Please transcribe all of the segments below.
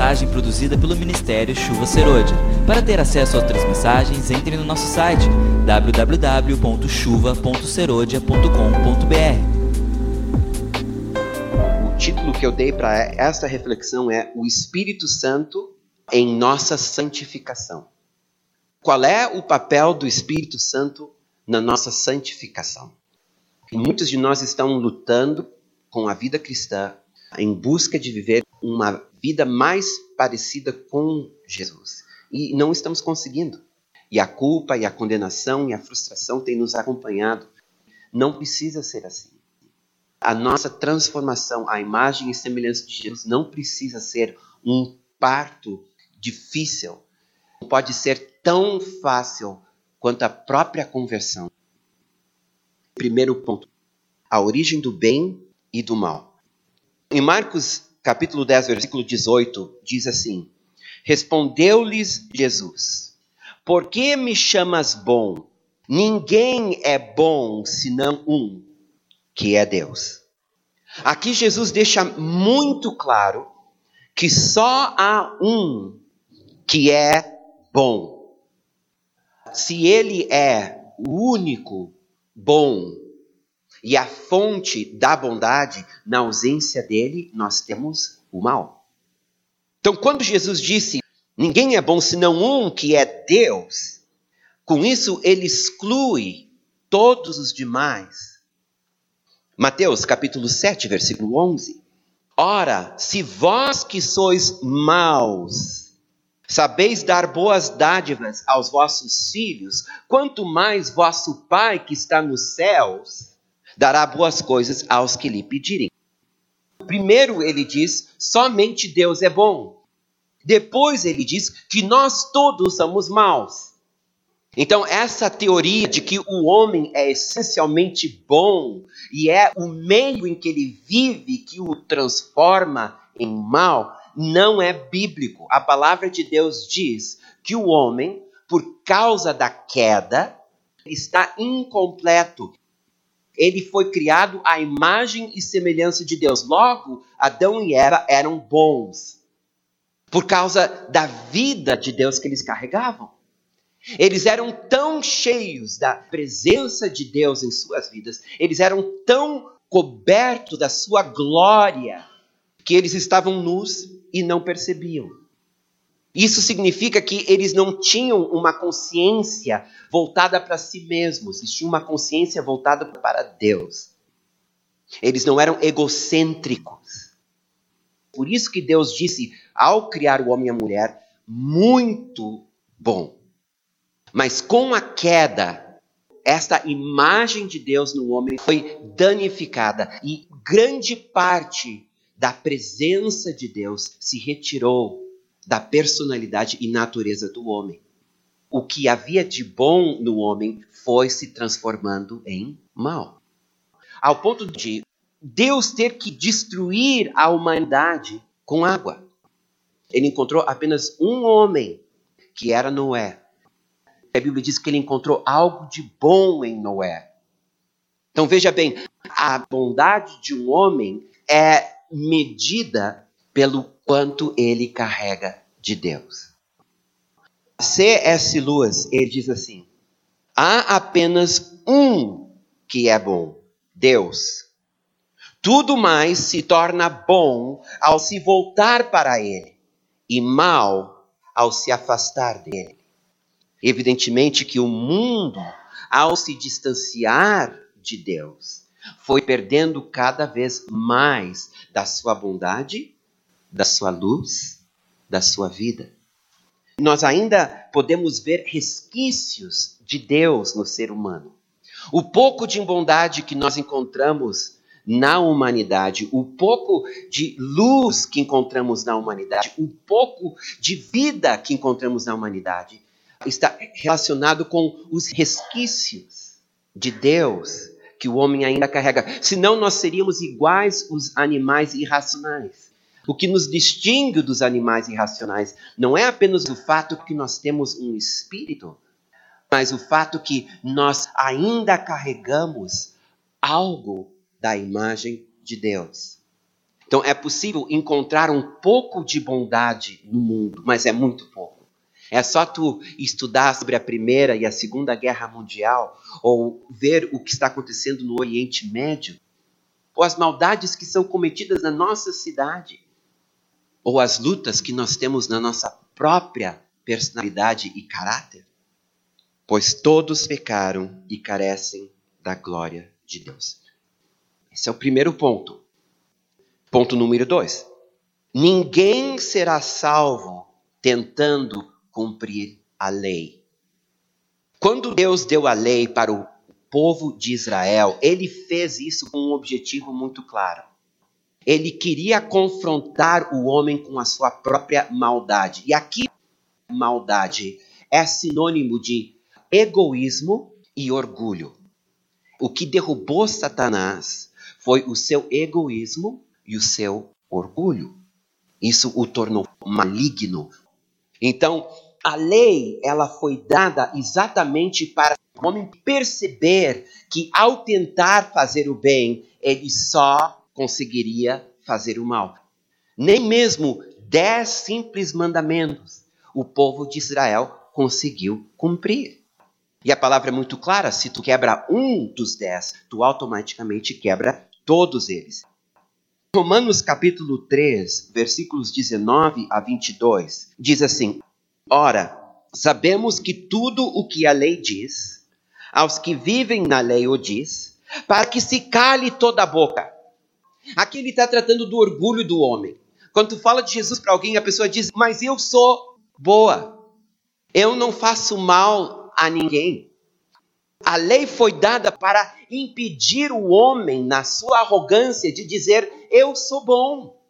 mensagem produzida pelo Ministério Chuva Serodia. Para ter acesso a outras mensagens, entre no nosso site www.chuva.serodia.com.br. O título que eu dei para esta reflexão é O Espírito Santo em nossa santificação. Qual é o papel do Espírito Santo na nossa santificação? Muitos de nós estão lutando com a vida cristã em busca de viver uma vida mais parecida com Jesus. E não estamos conseguindo. E a culpa e a condenação e a frustração têm nos acompanhado. Não precisa ser assim. A nossa transformação à imagem e semelhança de Jesus não precisa ser um parto difícil. Pode ser tão fácil quanto a própria conversão. Primeiro ponto: a origem do bem e do mal. Em Marcos capítulo 10, versículo 18, diz assim: Respondeu-lhes Jesus: Por que me chamas bom? Ninguém é bom senão um, que é Deus. Aqui Jesus deixa muito claro que só há um que é bom. Se ele é o único bom e a fonte da bondade, na ausência dele, nós temos o mal. Então, quando Jesus disse: Ninguém é bom senão um que é Deus, com isso ele exclui todos os demais. Mateus capítulo 7, versículo 11. Ora, se vós que sois maus, sabeis dar boas dádivas aos vossos filhos, quanto mais vosso Pai que está nos céus dará boas coisas aos que lhe pedirem. Primeiro ele diz: somente Deus é bom. Depois ele diz que nós todos somos maus. Então, essa teoria de que o homem é essencialmente bom e é o meio em que ele vive que o transforma em mal, não é bíblico. A palavra de Deus diz que o homem, por causa da queda, está incompleto ele foi criado à imagem e semelhança de Deus. Logo, Adão e Eva eram bons por causa da vida de Deus que eles carregavam. Eles eram tão cheios da presença de Deus em suas vidas, eles eram tão cobertos da sua glória, que eles estavam nus e não percebiam. Isso significa que eles não tinham uma consciência voltada para si mesmos, eles tinham uma consciência voltada para Deus. Eles não eram egocêntricos. Por isso que Deus disse, ao criar o homem e a mulher, muito bom. Mas com a queda, esta imagem de Deus no homem foi danificada e grande parte da presença de Deus se retirou da personalidade e natureza do homem. O que havia de bom no homem foi se transformando em mal. Ao ponto de Deus ter que destruir a humanidade com água. Ele encontrou apenas um homem, que era Noé. A Bíblia diz que ele encontrou algo de bom em Noé. Então veja bem, a bondade de um homem é medida pelo quanto ele carrega de Deus. C.S. Lewis, ele diz assim: há apenas um que é bom, Deus. Tudo mais se torna bom ao se voltar para Ele, e mal ao se afastar dele. Evidentemente que o mundo, ao se distanciar de Deus, foi perdendo cada vez mais da sua bondade, da sua luz da sua vida. Nós ainda podemos ver resquícios de Deus no ser humano. O pouco de bondade que nós encontramos na humanidade, o pouco de luz que encontramos na humanidade, o pouco de vida que encontramos na humanidade, está relacionado com os resquícios de Deus que o homem ainda carrega. Senão nós seríamos iguais os animais irracionais. O que nos distingue dos animais irracionais não é apenas o fato que nós temos um espírito, mas o fato que nós ainda carregamos algo da imagem de Deus. Então é possível encontrar um pouco de bondade no mundo, mas é muito pouco. É só tu estudar sobre a Primeira e a Segunda Guerra Mundial ou ver o que está acontecendo no Oriente Médio, ou as maldades que são cometidas na nossa cidade, ou as lutas que nós temos na nossa própria personalidade e caráter. Pois todos pecaram e carecem da glória de Deus. Esse é o primeiro ponto. Ponto número dois. Ninguém será salvo tentando cumprir a lei. Quando Deus deu a lei para o povo de Israel, ele fez isso com um objetivo muito claro. Ele queria confrontar o homem com a sua própria maldade. E aqui, maldade é sinônimo de egoísmo e orgulho. O que derrubou Satanás foi o seu egoísmo e o seu orgulho. Isso o tornou maligno. Então, a lei, ela foi dada exatamente para o homem perceber que ao tentar fazer o bem, ele só conseguiria fazer o mal. Nem mesmo dez simples mandamentos o povo de Israel conseguiu cumprir. E a palavra é muito clara: se tu quebra um dos dez, tu automaticamente quebra todos eles. Romanos capítulo 3, versículos 19 a 22, diz assim: Ora, sabemos que tudo o que a lei diz, aos que vivem na lei o diz, para que se cale toda a boca. Aqui ele está tratando do orgulho do homem. Quando tu fala de Jesus para alguém, a pessoa diz: Mas eu sou boa, eu não faço mal a ninguém. A lei foi dada para impedir o homem, na sua arrogância, de dizer: Eu sou bom.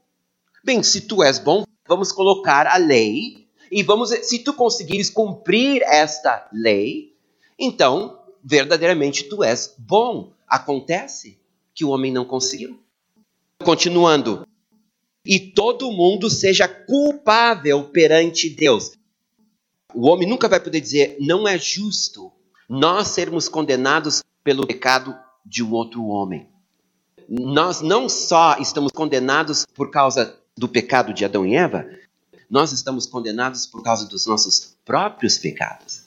Bem, se tu és bom, vamos colocar a lei e vamos, se tu conseguires cumprir esta lei, então verdadeiramente tu és bom. Acontece que o homem não conseguiu. Continuando. E todo mundo seja culpável perante Deus. O homem nunca vai poder dizer, não é justo nós sermos condenados pelo pecado de um outro homem. Nós não só estamos condenados por causa do pecado de Adão e Eva, nós estamos condenados por causa dos nossos próprios pecados.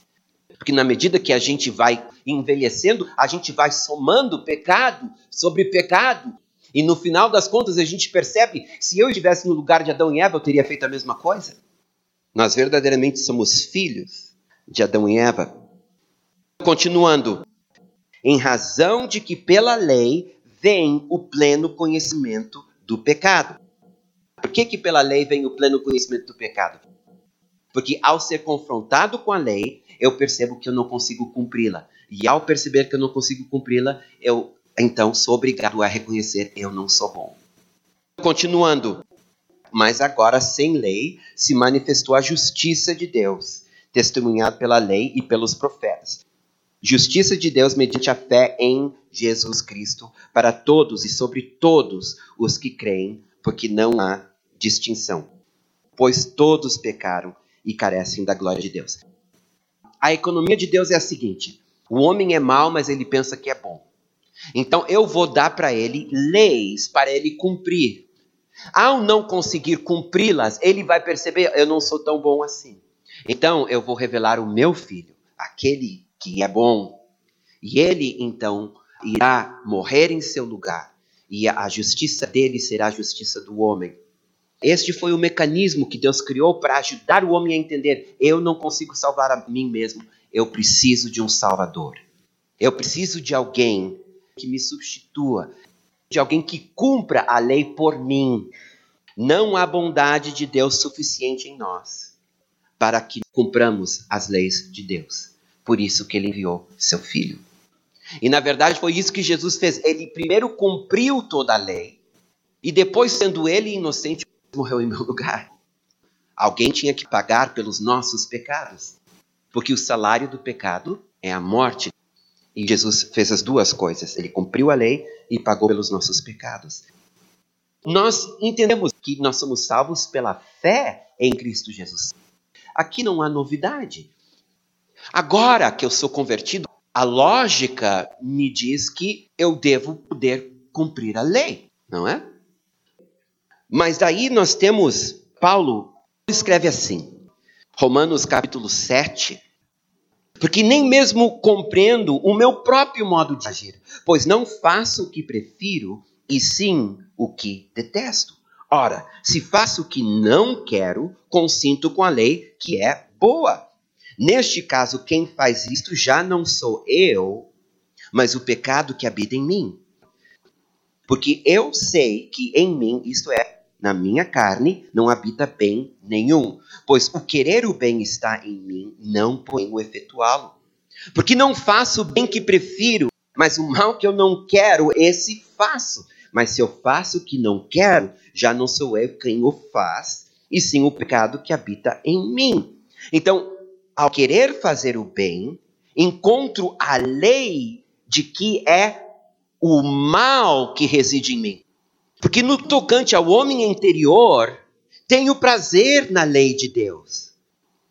Porque na medida que a gente vai envelhecendo, a gente vai somando pecado sobre pecado. E no final das contas a gente percebe, se eu estivesse no lugar de Adão e Eva, eu teria feito a mesma coisa. Nós verdadeiramente somos filhos de Adão e Eva. Continuando, em razão de que pela lei vem o pleno conhecimento do pecado. Por que, que pela lei vem o pleno conhecimento do pecado? Porque ao ser confrontado com a lei, eu percebo que eu não consigo cumpri-la. E ao perceber que eu não consigo cumpri-la, eu então sou obrigado a reconhecer eu não sou bom. Continuando, mas agora sem lei se manifestou a justiça de Deus, testemunhada pela lei e pelos profetas Justiça de Deus mediante a fé em Jesus Cristo para todos e sobre todos os que creem, porque não há distinção. Pois todos pecaram e carecem da glória de Deus. A economia de Deus é a seguinte: o homem é mau, mas ele pensa que é bom. Então eu vou dar para ele leis para ele cumprir. Ao não conseguir cumpri-las, ele vai perceber: eu não sou tão bom assim. Então eu vou revelar o meu filho, aquele que é bom. E ele então irá morrer em seu lugar, e a justiça dele será a justiça do homem. Este foi o mecanismo que Deus criou para ajudar o homem a entender: eu não consigo salvar a mim mesmo, eu preciso de um Salvador. Eu preciso de alguém que me substitua, de alguém que cumpra a lei por mim. Não há bondade de Deus suficiente em nós para que cumpramos as leis de Deus. Por isso que ele enviou seu filho. E na verdade foi isso que Jesus fez. Ele primeiro cumpriu toda a lei e depois, sendo ele inocente, morreu em meu lugar. Alguém tinha que pagar pelos nossos pecados, porque o salário do pecado é a morte. E Jesus fez as duas coisas. Ele cumpriu a lei e pagou pelos nossos pecados. Nós entendemos que nós somos salvos pela fé em Cristo Jesus. Aqui não há novidade. Agora que eu sou convertido, a lógica me diz que eu devo poder cumprir a lei, não é? Mas daí nós temos Paulo escreve assim, Romanos capítulo 7, porque nem mesmo compreendo o meu próprio modo de agir, pois não faço o que prefiro, e sim o que detesto. Ora, se faço o que não quero, consinto com a lei que é boa. Neste caso, quem faz isto já não sou eu, mas o pecado que habita em mim. Porque eu sei que em mim, isto é, na minha carne, não habita bem nenhum. Pois o querer o bem está em mim, não porém o efetuá-lo. Porque não faço o bem que prefiro, mas o mal que eu não quero, esse faço. Mas se eu faço o que não quero, já não sou eu quem o faz, e sim o pecado que habita em mim. Então, ao querer fazer o bem, encontro a lei de que é o mal que reside em mim. Porque no tocante ao homem interior, tenho prazer na lei de Deus.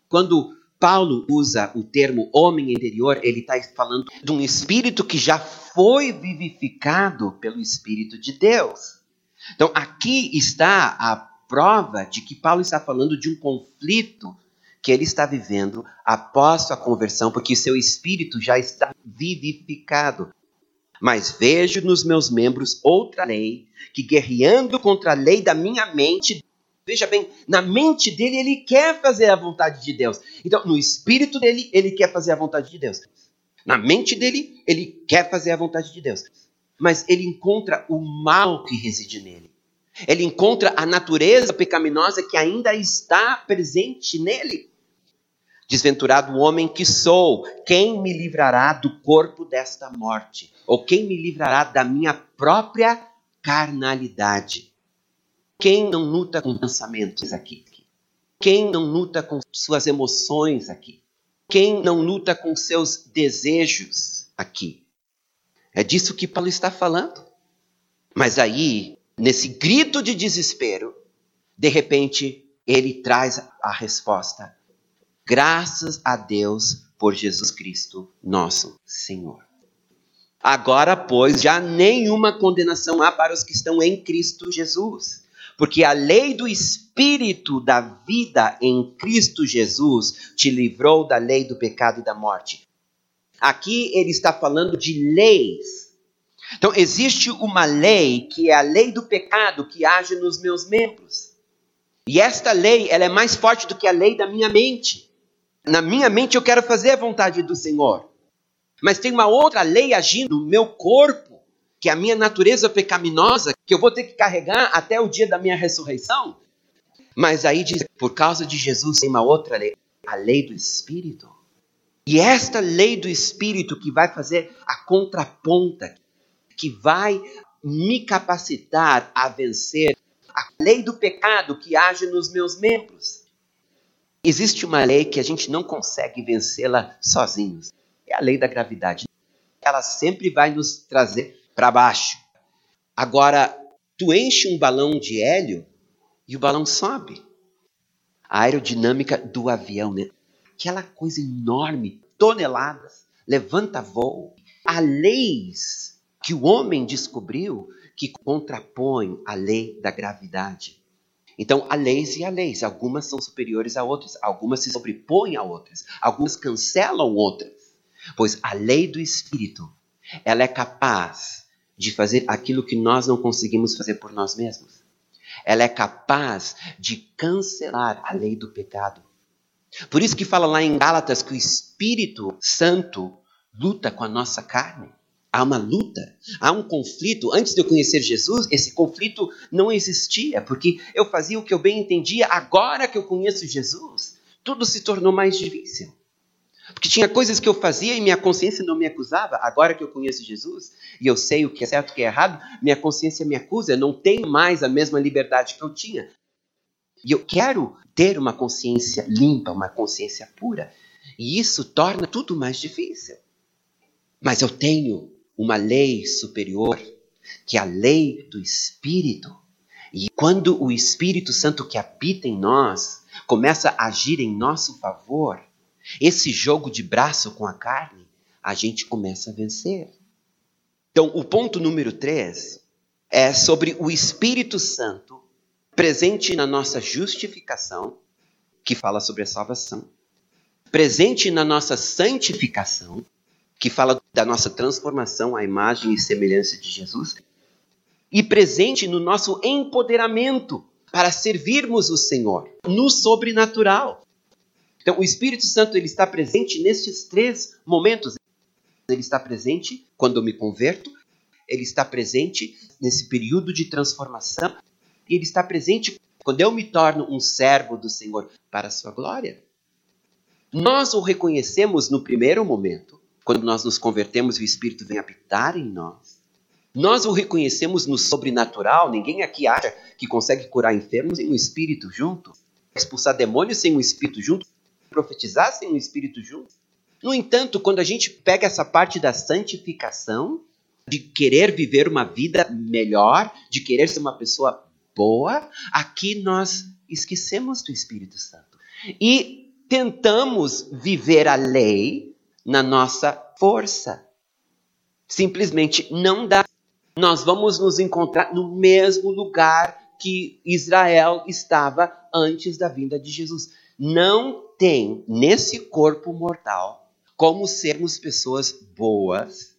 Quando Paulo usa o termo homem interior, ele está falando de um espírito que já foi vivificado pelo Espírito de Deus. Então, aqui está a prova de que Paulo está falando de um conflito que ele está vivendo após sua conversão, porque seu espírito já está vivificado. Mas vejo nos meus membros outra lei, que guerreando contra a lei da minha mente, veja bem, na mente dele ele quer fazer a vontade de Deus. Então, no espírito dele, ele quer fazer a vontade de Deus. Na mente dele, ele quer fazer a vontade de Deus. Mas ele encontra o mal que reside nele. Ele encontra a natureza pecaminosa que ainda está presente nele. Desventurado homem que sou, quem me livrará do corpo desta morte? Ou quem me livrará da minha própria carnalidade? Quem não luta com pensamentos aqui? Quem não luta com suas emoções aqui? Quem não luta com seus desejos aqui? É disso que Paulo está falando. Mas aí, nesse grito de desespero, de repente, ele traz a resposta Graças a Deus por Jesus Cristo, nosso Senhor. Agora, pois, já nenhuma condenação há para os que estão em Cristo Jesus. Porque a lei do Espírito da vida em Cristo Jesus te livrou da lei do pecado e da morte. Aqui ele está falando de leis. Então, existe uma lei que é a lei do pecado que age nos meus membros. E esta lei, ela é mais forte do que a lei da minha mente. Na minha mente eu quero fazer a vontade do Senhor. Mas tem uma outra lei agindo no meu corpo, que é a minha natureza pecaminosa, que eu vou ter que carregar até o dia da minha ressurreição. Mas aí diz, por causa de Jesus tem uma outra lei, a lei do Espírito. E esta lei do Espírito que vai fazer a contraponta, que vai me capacitar a vencer a lei do pecado que age nos meus membros. Existe uma lei que a gente não consegue vencê-la sozinhos. É a lei da gravidade. Ela sempre vai nos trazer para baixo. Agora, tu enche um balão de hélio e o balão sobe. A aerodinâmica do avião, né? Aquela coisa enorme, toneladas, levanta voo. Há leis que o homem descobriu que contrapõem a lei da gravidade. Então, há leis e há leis. Algumas são superiores a outras, algumas se sobrepõem a outras, algumas cancelam outras. Pois a lei do Espírito, ela é capaz de fazer aquilo que nós não conseguimos fazer por nós mesmos. Ela é capaz de cancelar a lei do pecado. Por isso que fala lá em Gálatas que o Espírito Santo luta com a nossa carne. Há uma luta, há um conflito. Antes de eu conhecer Jesus, esse conflito não existia, porque eu fazia o que eu bem entendia. Agora que eu conheço Jesus, tudo se tornou mais difícil. Porque tinha coisas que eu fazia e minha consciência não me acusava. Agora que eu conheço Jesus e eu sei o que é certo e o que é errado, minha consciência me acusa. Eu não tenho mais a mesma liberdade que eu tinha. E eu quero ter uma consciência limpa, uma consciência pura. E isso torna tudo mais difícil. Mas eu tenho uma lei superior, que é a lei do Espírito. E quando o Espírito Santo que habita em nós começa a agir em nosso favor, esse jogo de braço com a carne, a gente começa a vencer. Então, o ponto número 3 é sobre o Espírito Santo presente na nossa justificação, que fala sobre a salvação, presente na nossa santificação, que fala da nossa transformação à imagem e semelhança de Jesus, e presente no nosso empoderamento para servirmos o Senhor no sobrenatural. Então, o Espírito Santo ele está presente nesses três momentos. Ele está presente quando eu me converto, ele está presente nesse período de transformação, e ele está presente quando eu me torno um servo do Senhor para a sua glória. Nós o reconhecemos no primeiro momento, quando nós nos convertemos o Espírito vem habitar em nós. Nós o reconhecemos no sobrenatural. Ninguém aqui acha que consegue curar enfermos sem um espírito junto, expulsar demônios sem um espírito junto, profetizar sem um espírito junto. No entanto, quando a gente pega essa parte da santificação, de querer viver uma vida melhor, de querer ser uma pessoa boa, aqui nós esquecemos do Espírito Santo. E tentamos viver a lei na nossa força. Simplesmente não dá nós vamos nos encontrar no mesmo lugar que Israel estava antes da vinda de Jesus. Não tem nesse corpo mortal como sermos pessoas boas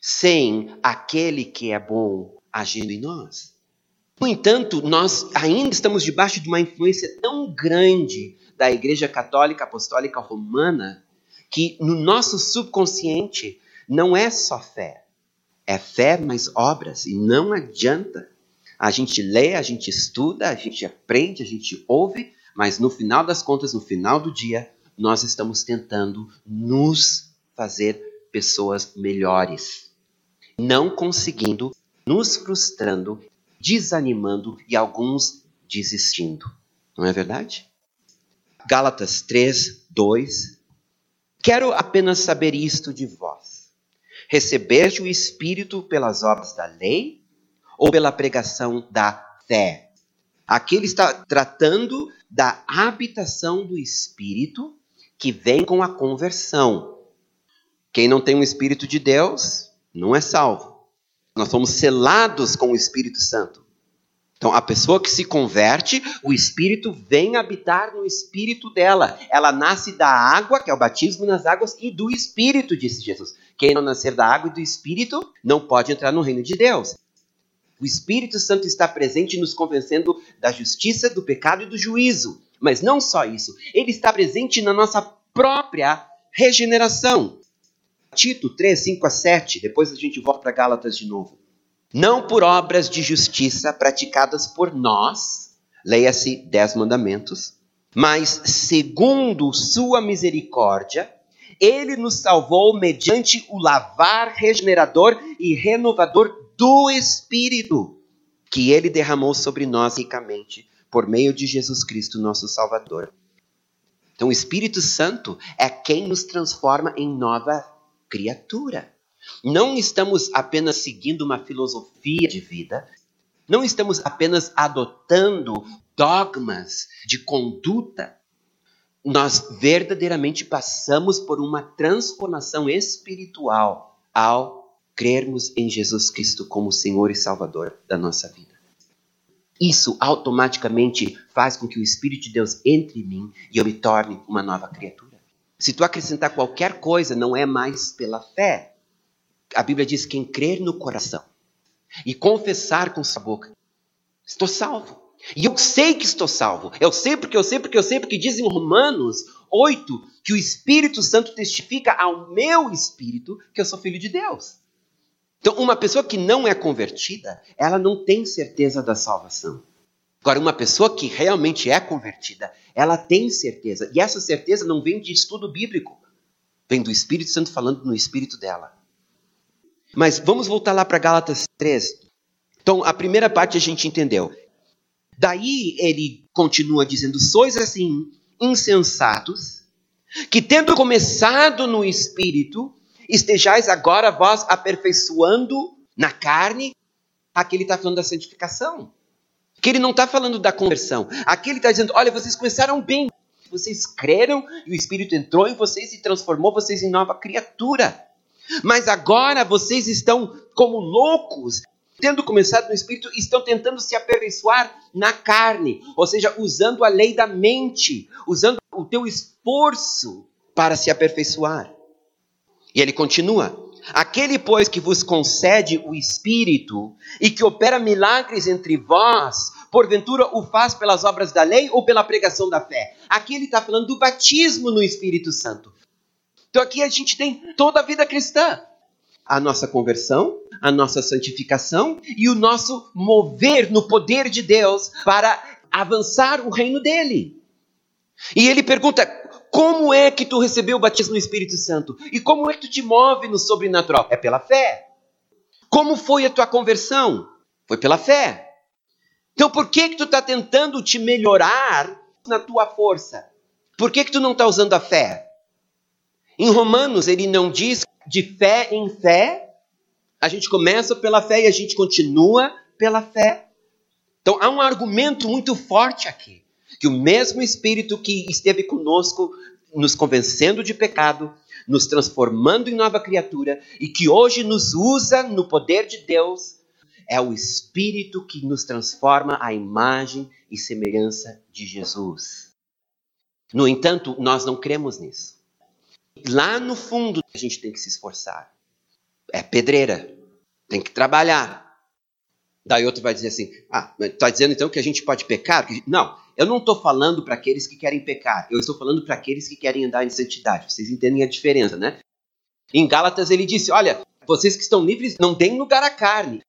sem aquele que é bom agindo em nós. No entanto, nós ainda estamos debaixo de uma influência tão grande da Igreja Católica Apostólica Romana que no nosso subconsciente não é só fé, é fé mais obras. E não adianta. A gente lê, a gente estuda, a gente aprende, a gente ouve, mas no final das contas, no final do dia, nós estamos tentando nos fazer pessoas melhores. Não conseguindo, nos frustrando, desanimando e alguns desistindo. Não é verdade? Gálatas 3, 2. Quero apenas saber isto de vós Recebeste o Espírito pelas obras da lei ou pela pregação da fé? Aqui ele está tratando da habitação do Espírito que vem com a conversão. Quem não tem o Espírito de Deus não é salvo. Nós somos selados com o Espírito Santo. Então, a pessoa que se converte, o Espírito vem habitar no espírito dela. Ela nasce da água, que é o batismo nas águas, e do Espírito, disse Jesus. Quem não nascer da água e do Espírito não pode entrar no reino de Deus. O Espírito Santo está presente nos convencendo da justiça, do pecado e do juízo. Mas não só isso, ele está presente na nossa própria regeneração. Tito 3, 5 a 7, depois a gente volta para Gálatas de novo não por obras de justiça praticadas por nós, leia-se Dez Mandamentos, mas segundo Sua misericórdia, Ele nos salvou mediante o lavar regenerador e renovador do Espírito, que Ele derramou sobre nós ricamente por meio de Jesus Cristo, nosso Salvador. Então, o Espírito Santo é quem nos transforma em nova criatura. Não estamos apenas seguindo uma filosofia de vida, não estamos apenas adotando dogmas de conduta. Nós verdadeiramente passamos por uma transformação espiritual ao crermos em Jesus Cristo como Senhor e Salvador da nossa vida. Isso automaticamente faz com que o Espírito de Deus entre em mim e eu me torne uma nova criatura. Se tu acrescentar qualquer coisa, não é mais pela fé, a Bíblia diz: quem crer no coração e confessar com sua boca, estou salvo. E eu sei que estou salvo. Eu sei porque eu sei porque eu sei porque diz em Romanos 8 que o Espírito Santo testifica ao meu espírito que eu sou filho de Deus. Então, uma pessoa que não é convertida, ela não tem certeza da salvação. Agora, uma pessoa que realmente é convertida, ela tem certeza. E essa certeza não vem de estudo bíblico. Vem do Espírito Santo falando no espírito dela. Mas vamos voltar lá para Gálatas 3. Então, a primeira parte a gente entendeu. Daí ele continua dizendo: Sois assim insensatos, que tendo começado no espírito, estejais agora vós aperfeiçoando na carne. Aqui ele está falando da santificação. Que ele não está falando da conversão. Aqui ele está dizendo: olha, vocês começaram bem. Vocês creram e o Espírito entrou em vocês e transformou vocês em nova criatura. Mas agora vocês estão como loucos, tendo começado no espírito, estão tentando se aperfeiçoar na carne, ou seja, usando a lei da mente, usando o teu esforço para se aperfeiçoar. E ele continua: Aquele, pois, que vos concede o Espírito e que opera milagres entre vós, porventura o faz pelas obras da lei ou pela pregação da fé? Aqui ele está falando do batismo no Espírito Santo. Então aqui a gente tem toda a vida cristã. A nossa conversão, a nossa santificação e o nosso mover no poder de Deus para avançar o reino dele. E ele pergunta: como é que tu recebeu o batismo no Espírito Santo? E como é que tu te move no sobrenatural? É pela fé. Como foi a tua conversão? Foi pela fé. Então por que que tu está tentando te melhorar na tua força? Por que que tu não está usando a fé? Em Romanos ele não diz de fé em fé. A gente começa pela fé e a gente continua pela fé. Então há um argumento muito forte aqui que o mesmo Espírito que esteve conosco, nos convencendo de pecado, nos transformando em nova criatura e que hoje nos usa no poder de Deus, é o Espírito que nos transforma à imagem e semelhança de Jesus. No entanto, nós não cremos nisso. Lá no fundo, a gente tem que se esforçar. É pedreira, tem que trabalhar. Daí outro vai dizer assim: ah, está dizendo então que a gente pode pecar? Não, eu não estou falando para aqueles que querem pecar, eu estou falando para aqueles que querem andar em santidade. Vocês entendem a diferença, né? Em Gálatas ele disse: olha, vocês que estão livres não deem lugar à carne.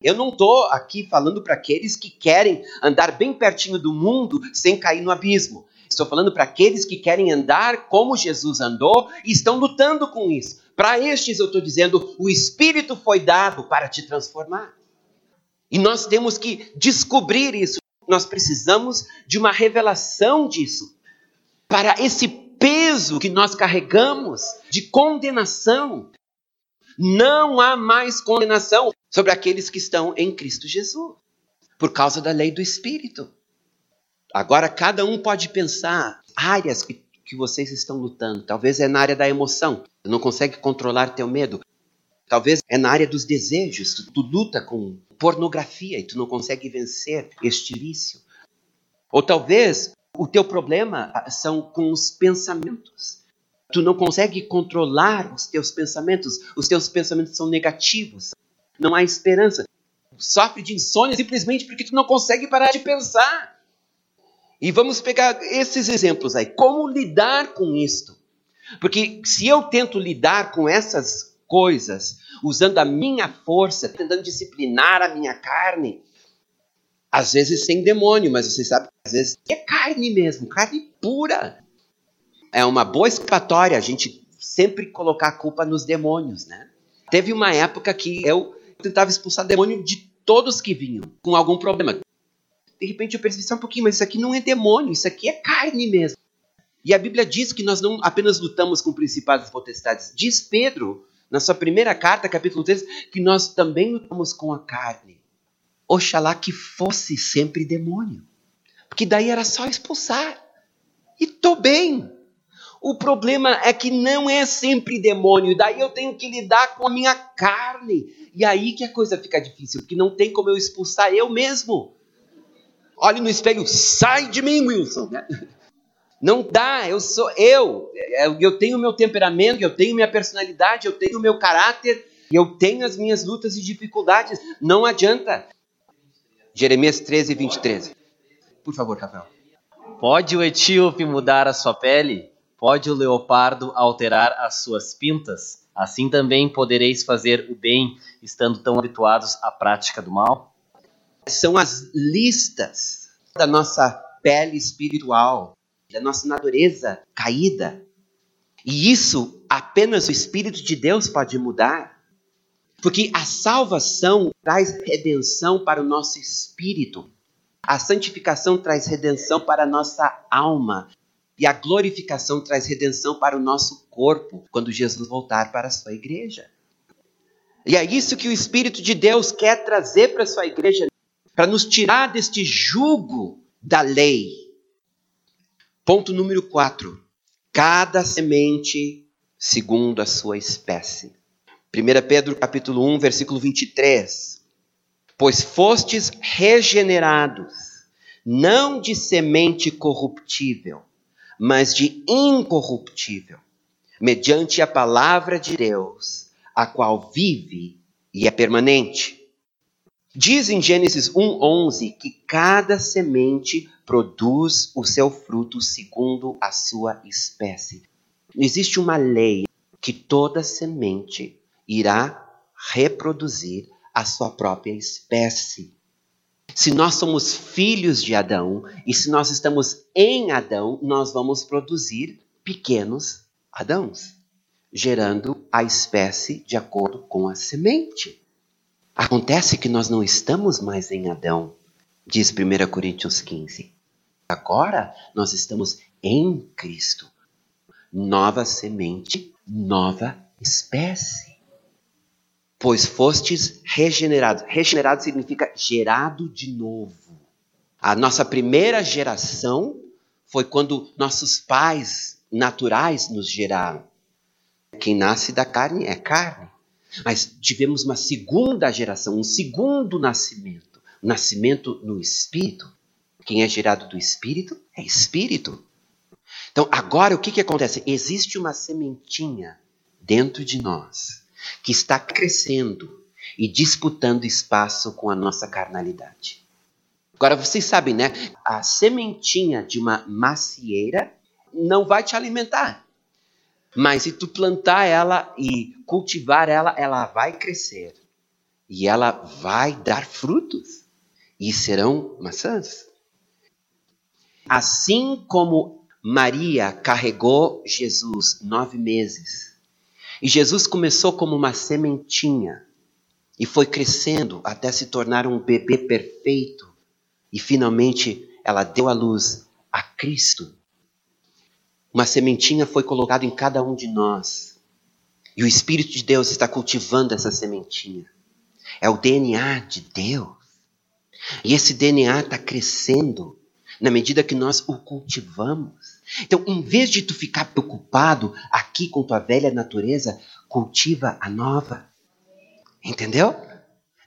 Eu não estou aqui falando para aqueles que querem andar bem pertinho do mundo sem cair no abismo. Estou falando para aqueles que querem andar como Jesus andou e estão lutando com isso. Para estes eu estou dizendo: o Espírito foi dado para te transformar. E nós temos que descobrir isso. Nós precisamos de uma revelação disso. Para esse peso que nós carregamos de condenação, não há mais condenação sobre aqueles que estão em Cristo Jesus, por causa da lei do Espírito. Agora, cada um pode pensar áreas que, que vocês estão lutando. Talvez é na área da emoção, tu não consegue controlar teu medo. Talvez é na área dos desejos, tu, tu luta com pornografia e tu não consegue vencer este vício. Ou talvez o teu problema ah, são com os pensamentos. Tu não consegue controlar os teus pensamentos, os teus pensamentos são negativos. Não há esperança. Sofre de insônia simplesmente porque tu não consegue parar de pensar. E vamos pegar esses exemplos aí. Como lidar com isto? Porque se eu tento lidar com essas coisas, usando a minha força, tentando disciplinar a minha carne. Às vezes sem demônio, mas você sabe que às vezes é carne mesmo, carne pura. É uma boa escapatória a gente sempre colocar a culpa nos demônios, né? Teve uma época que eu tentava expulsar demônio de todos que vinham com algum problema. De repente eu percebi só um pouquinho, mas isso aqui não é demônio, isso aqui é carne mesmo. E a Bíblia diz que nós não apenas lutamos com principados e potestades. Diz Pedro na sua primeira carta, capítulo 3, que nós também lutamos com a carne. Oxalá que fosse sempre demônio. Porque daí era só expulsar. E tô bem. O problema é que não é sempre demônio. Daí eu tenho que lidar com a minha carne. E aí que a coisa fica difícil, porque não tem como eu expulsar eu mesmo. Olhe no espelho, sai de mim, Wilson. Não dá, eu sou eu. Eu tenho meu temperamento, eu tenho minha personalidade, eu tenho meu caráter, eu tenho as minhas lutas e dificuldades. Não adianta. Jeremias 13, 23. Por favor, Rafael. Pode o etíope mudar a sua pele? Pode o leopardo alterar as suas pintas? Assim também podereis fazer o bem, estando tão habituados à prática do mal? São as listas da nossa pele espiritual da nossa natureza caída. E isso apenas o Espírito de Deus pode mudar. Porque a salvação traz redenção para o nosso espírito. A santificação traz redenção para a nossa alma. E a glorificação traz redenção para o nosso corpo, quando Jesus voltar para a sua igreja. E é isso que o Espírito de Deus quer trazer para a sua igreja, para nos tirar deste jugo da lei, Ponto número 4. Cada semente segundo a sua espécie. 1 Pedro capítulo 1, versículo 23. Pois fostes regenerados, não de semente corruptível, mas de incorruptível, mediante a palavra de Deus, a qual vive e é permanente. Diz em Gênesis 1:11 que cada semente produz o seu fruto segundo a sua espécie. Existe uma lei que toda semente irá reproduzir a sua própria espécie. Se nós somos filhos de Adão e se nós estamos em Adão, nós vamos produzir pequenos Adãos, gerando a espécie de acordo com a semente. Acontece que nós não estamos mais em Adão, diz 1 Coríntios 15. Agora nós estamos em Cristo. Nova semente, nova espécie. Pois fostes regenerados. Regenerado significa gerado de novo. A nossa primeira geração foi quando nossos pais naturais nos geraram. Quem nasce da carne é carne. Mas tivemos uma segunda geração, um segundo nascimento, nascimento no espírito. Quem é gerado do espírito é espírito. Então, agora o que, que acontece? Existe uma sementinha dentro de nós que está crescendo e disputando espaço com a nossa carnalidade. Agora, vocês sabem, né? A sementinha de uma macieira não vai te alimentar. Mas se tu plantar ela e cultivar ela, ela vai crescer. E ela vai dar frutos. E serão maçãs. Assim como Maria carregou Jesus nove meses. E Jesus começou como uma sementinha. E foi crescendo até se tornar um bebê perfeito. E finalmente ela deu à luz a Cristo. Uma sementinha foi colocada em cada um de nós. E o Espírito de Deus está cultivando essa sementinha. É o DNA de Deus. E esse DNA está crescendo na medida que nós o cultivamos. Então, em vez de tu ficar preocupado aqui com tua velha natureza, cultiva a nova. Entendeu?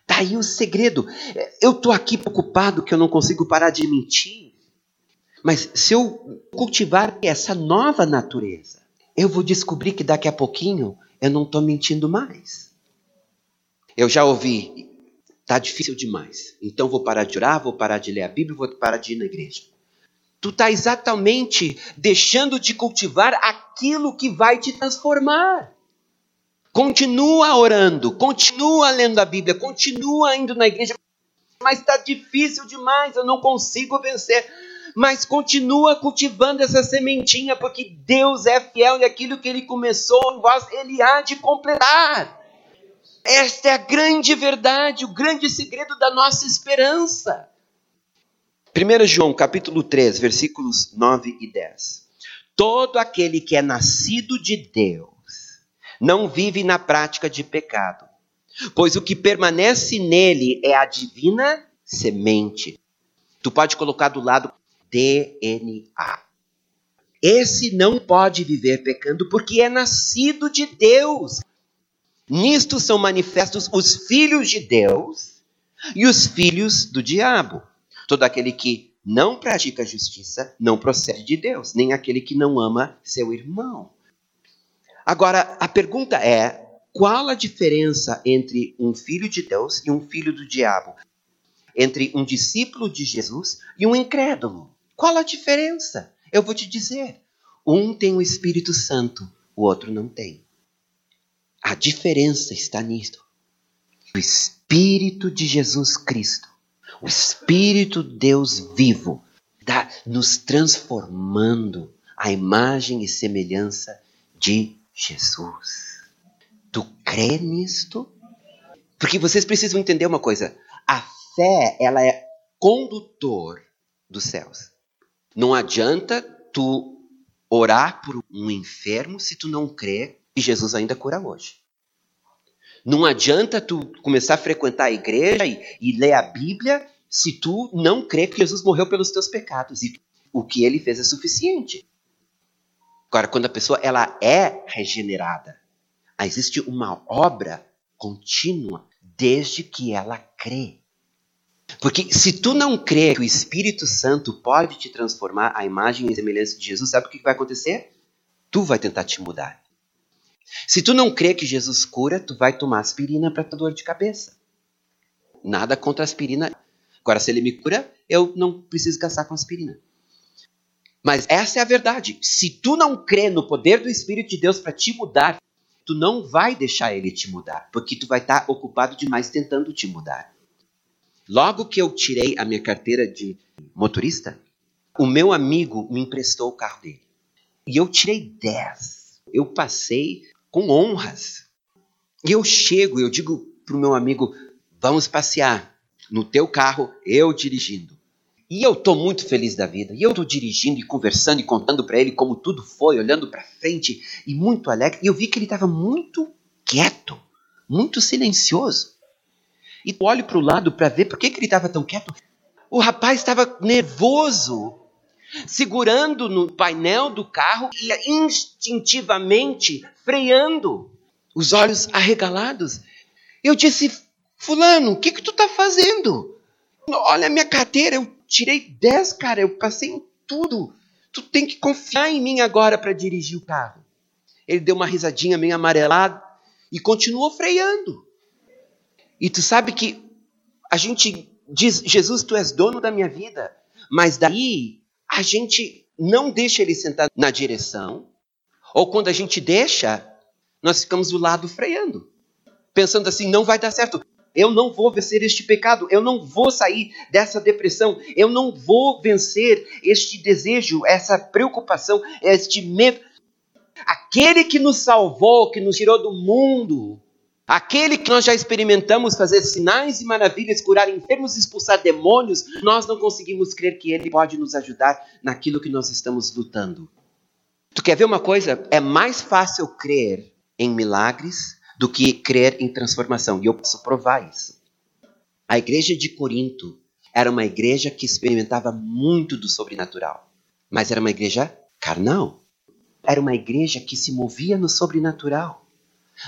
Tá aí o segredo. Eu tô aqui preocupado que eu não consigo parar de mentir. Mas se eu cultivar essa nova natureza, eu vou descobrir que daqui a pouquinho eu não estou mentindo mais. Eu já ouvi, tá difícil demais. Então vou parar de orar, vou parar de ler a Bíblia, vou parar de ir na igreja. Tu está exatamente deixando de cultivar aquilo que vai te transformar. Continua orando, continua lendo a Bíblia, continua indo na igreja, mas está difícil demais, eu não consigo vencer mas continua cultivando essa sementinha, porque Deus é fiel e aquilo que Ele começou em vós, Ele há de completar. Esta é a grande verdade, o grande segredo da nossa esperança. 1 João capítulo 3, versículos 9 e 10. Todo aquele que é nascido de Deus não vive na prática de pecado, pois o que permanece nele é a divina semente. Tu pode colocar do lado DNA. Esse não pode viver pecando porque é nascido de Deus. Nisto são manifestos os filhos de Deus e os filhos do diabo. Todo aquele que não pratica justiça não procede de Deus, nem aquele que não ama seu irmão. Agora, a pergunta é: qual a diferença entre um filho de Deus e um filho do diabo? Entre um discípulo de Jesus e um incrédulo? Qual a diferença? Eu vou te dizer. Um tem o Espírito Santo, o outro não tem. A diferença está nisto. O Espírito de Jesus Cristo, o Espírito Deus vivo, está nos transformando à imagem e semelhança de Jesus. Tu crê nisto? Porque vocês precisam entender uma coisa. A fé, ela é condutor dos céus. Não adianta tu orar por um enfermo se tu não crê que Jesus ainda cura hoje. Não adianta tu começar a frequentar a igreja e, e ler a Bíblia se tu não crê que Jesus morreu pelos teus pecados e o que ele fez é suficiente. Agora, quando a pessoa ela é regenerada, existe uma obra contínua desde que ela crê. Porque se tu não crê que o Espírito Santo pode te transformar à imagem e semelhança de Jesus, sabe o que vai acontecer? Tu vai tentar te mudar. Se tu não crê que Jesus cura, tu vai tomar aspirina para tua dor de cabeça. Nada contra aspirina. Agora, se ele me cura, eu não preciso gastar com aspirina. Mas essa é a verdade. Se tu não crê no poder do Espírito de Deus para te mudar, tu não vai deixar ele te mudar, porque tu vai estar tá ocupado demais tentando te mudar. Logo que eu tirei a minha carteira de motorista, o meu amigo me emprestou o carro dele. E eu tirei 10. Eu passei com honras. E eu chego, eu digo para o meu amigo: vamos passear no teu carro, eu dirigindo. E eu estou muito feliz da vida. E eu estou dirigindo e conversando e contando para ele como tudo foi, olhando para frente e muito alegre. E eu vi que ele estava muito quieto, muito silencioso. E olho para o lado para ver por que, que ele estava tão quieto. O rapaz estava nervoso, segurando no painel do carro e instintivamente freando, os olhos arregalados. Eu disse: Fulano, o que, que tu está fazendo? Olha a minha carteira, eu tirei 10, cara, eu passei em tudo. Tu tem que confiar em mim agora para dirigir o carro. Ele deu uma risadinha meio amarelada e continuou freando. E tu sabe que a gente diz, Jesus, tu és dono da minha vida. Mas daí a gente não deixa ele sentar na direção. Ou quando a gente deixa, nós ficamos do lado freando. Pensando assim, não vai dar certo. Eu não vou vencer este pecado, eu não vou sair dessa depressão, eu não vou vencer este desejo, essa preocupação, este medo. Aquele que nos salvou, que nos tirou do mundo, aquele que nós já experimentamos fazer sinais e maravilhas, curar enfermos, expulsar demônios, nós não conseguimos crer que ele pode nos ajudar naquilo que nós estamos lutando. Tu quer ver uma coisa? É mais fácil crer em milagres do que crer em transformação. E eu posso provar isso. A igreja de Corinto era uma igreja que experimentava muito do sobrenatural, mas era uma igreja carnal. Era uma igreja que se movia no sobrenatural,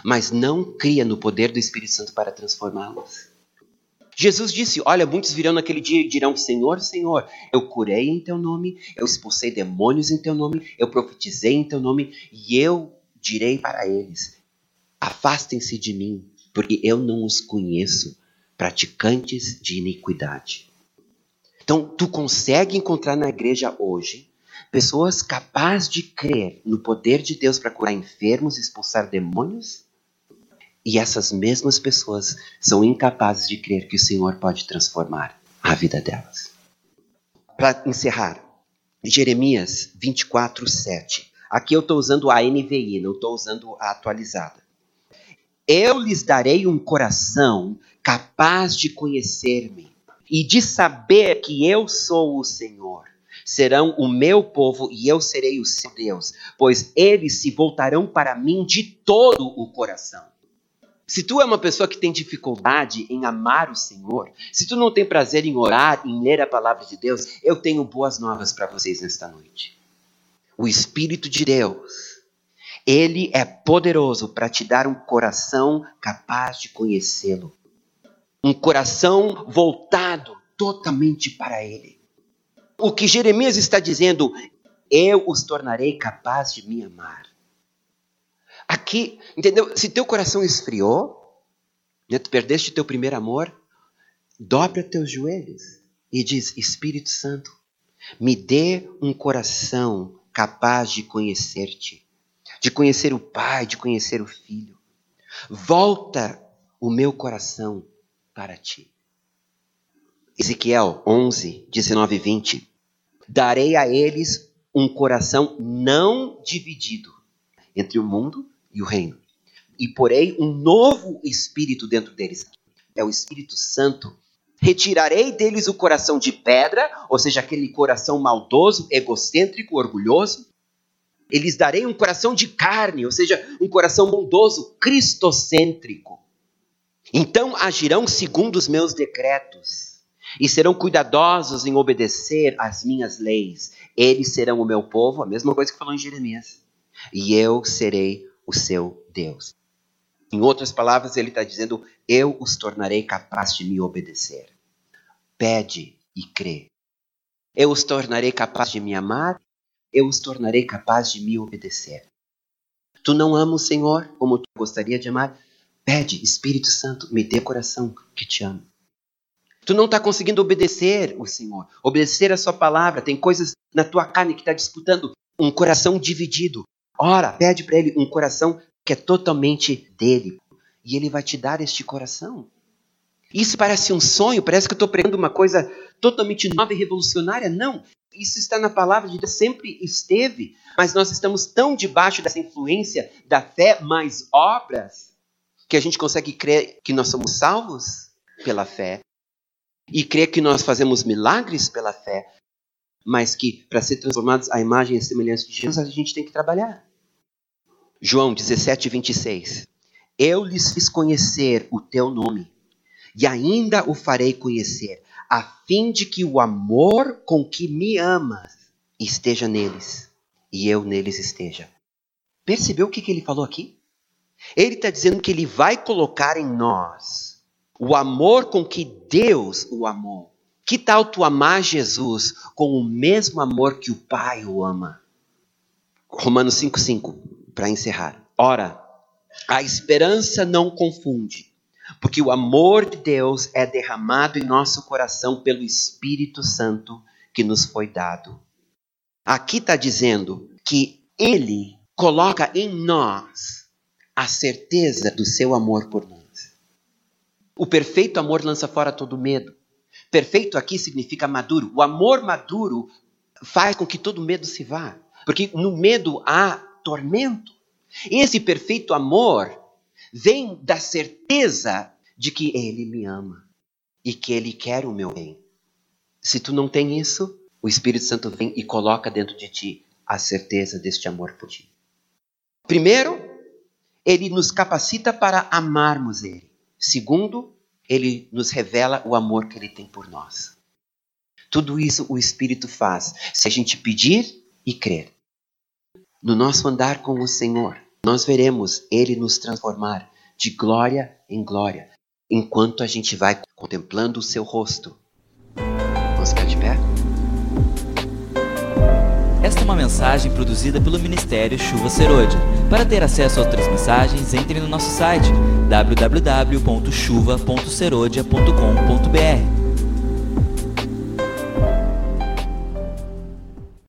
mas não cria no poder do Espírito Santo para transformá-los. Jesus disse: Olha, muitos virão naquele dia e dirão: Senhor, Senhor, eu curei em teu nome, eu expulsei demônios em teu nome, eu profetizei em teu nome, e eu direi para eles: Afastem-se de mim, porque eu não os conheço, praticantes de iniquidade. Então, tu consegue encontrar na igreja hoje pessoas capazes de crer no poder de Deus para curar enfermos expulsar demônios? E essas mesmas pessoas são incapazes de crer que o Senhor pode transformar a vida delas. Para encerrar, Jeremias 24, 7. Aqui eu estou usando a NVI, não estou usando a atualizada. Eu lhes darei um coração capaz de conhecer-me e de saber que eu sou o Senhor. Serão o meu povo e eu serei o seu Deus, pois eles se voltarão para mim de todo o coração. Se tu é uma pessoa que tem dificuldade em amar o Senhor, se tu não tem prazer em orar, em ler a palavra de Deus, eu tenho boas novas para vocês nesta noite. O Espírito de Deus ele é poderoso para te dar um coração capaz de conhecê-lo. Um coração voltado totalmente para Ele. O que Jeremias está dizendo, eu os tornarei capaz de me amar. Aqui, entendeu? Se teu coração esfriou, né, tu perdeste teu primeiro amor, dobra teus joelhos e diz: Espírito Santo, me dê um coração capaz de conhecer-te de conhecer o Pai, de conhecer o Filho. Volta o meu coração para ti. Ezequiel 11, 19 e 20. Darei a eles um coração não dividido entre o mundo e o reino. E porei um novo espírito dentro deles. É o Espírito Santo. Retirarei deles o coração de pedra, ou seja, aquele coração maldoso, egocêntrico, orgulhoso, e lhes darei um coração de carne, ou seja, um coração bondoso, cristocêntrico. Então agirão segundo os meus decretos e serão cuidadosos em obedecer às minhas leis. Eles serão o meu povo, a mesma coisa que falou em Jeremias, e eu serei o seu Deus. Em outras palavras, ele está dizendo: Eu os tornarei capazes de me obedecer. pede e crê. Eu os tornarei capaz de me amar, eu os tornarei capaz de me obedecer. Tu não ama o Senhor como tu gostaria de amar? Pede, Espírito Santo, me dê coração que te ame. Tu não está conseguindo obedecer o Senhor, obedecer a Sua palavra. Tem coisas na tua carne que está disputando um coração dividido. Ora, pede para Ele um coração que é totalmente dele. E Ele vai te dar este coração. Isso parece um sonho, parece que eu estou pregando uma coisa totalmente nova e revolucionária. Não, isso está na palavra de Deus, sempre esteve, mas nós estamos tão debaixo dessa influência da fé mais obras que a gente consegue crer que nós somos salvos pela fé e crer que nós fazemos milagres pela fé, mas que para ser transformados à imagem e semelhança de Jesus a gente tem que trabalhar. João 17, 26. Eu lhes fiz conhecer o teu nome e ainda o farei conhecer, a fim de que o amor com que me amas esteja neles e eu neles esteja. Percebeu o que, que ele falou aqui? Ele está dizendo que ele vai colocar em nós o amor com que Deus o amou. Que tal tu amar Jesus com o mesmo amor que o Pai o ama? Romanos 5,5, para encerrar. Ora, a esperança não confunde, porque o amor de Deus é derramado em nosso coração pelo Espírito Santo que nos foi dado. Aqui está dizendo que Ele coloca em nós a certeza do seu amor por nós. O perfeito amor lança fora todo medo. Perfeito aqui significa maduro. O amor maduro faz com que todo medo se vá. Porque no medo há tormento. Esse perfeito amor vem da certeza de que Ele me ama e que Ele quer o meu bem. Se tu não tem isso, o Espírito Santo vem e coloca dentro de ti a certeza deste amor por ti. Primeiro, ele nos capacita para amarmos Ele. Segundo, ele nos revela o amor que Ele tem por nós. Tudo isso o Espírito faz se a gente pedir e crer. No nosso andar com o Senhor, nós veremos Ele nos transformar de glória em glória, enquanto a gente vai contemplando o seu rosto. Ficar uma mensagem produzida pelo Ministério Chuva Serôdia. Para ter acesso a outras mensagens, entre no nosso site www.chuva.serodia.com.br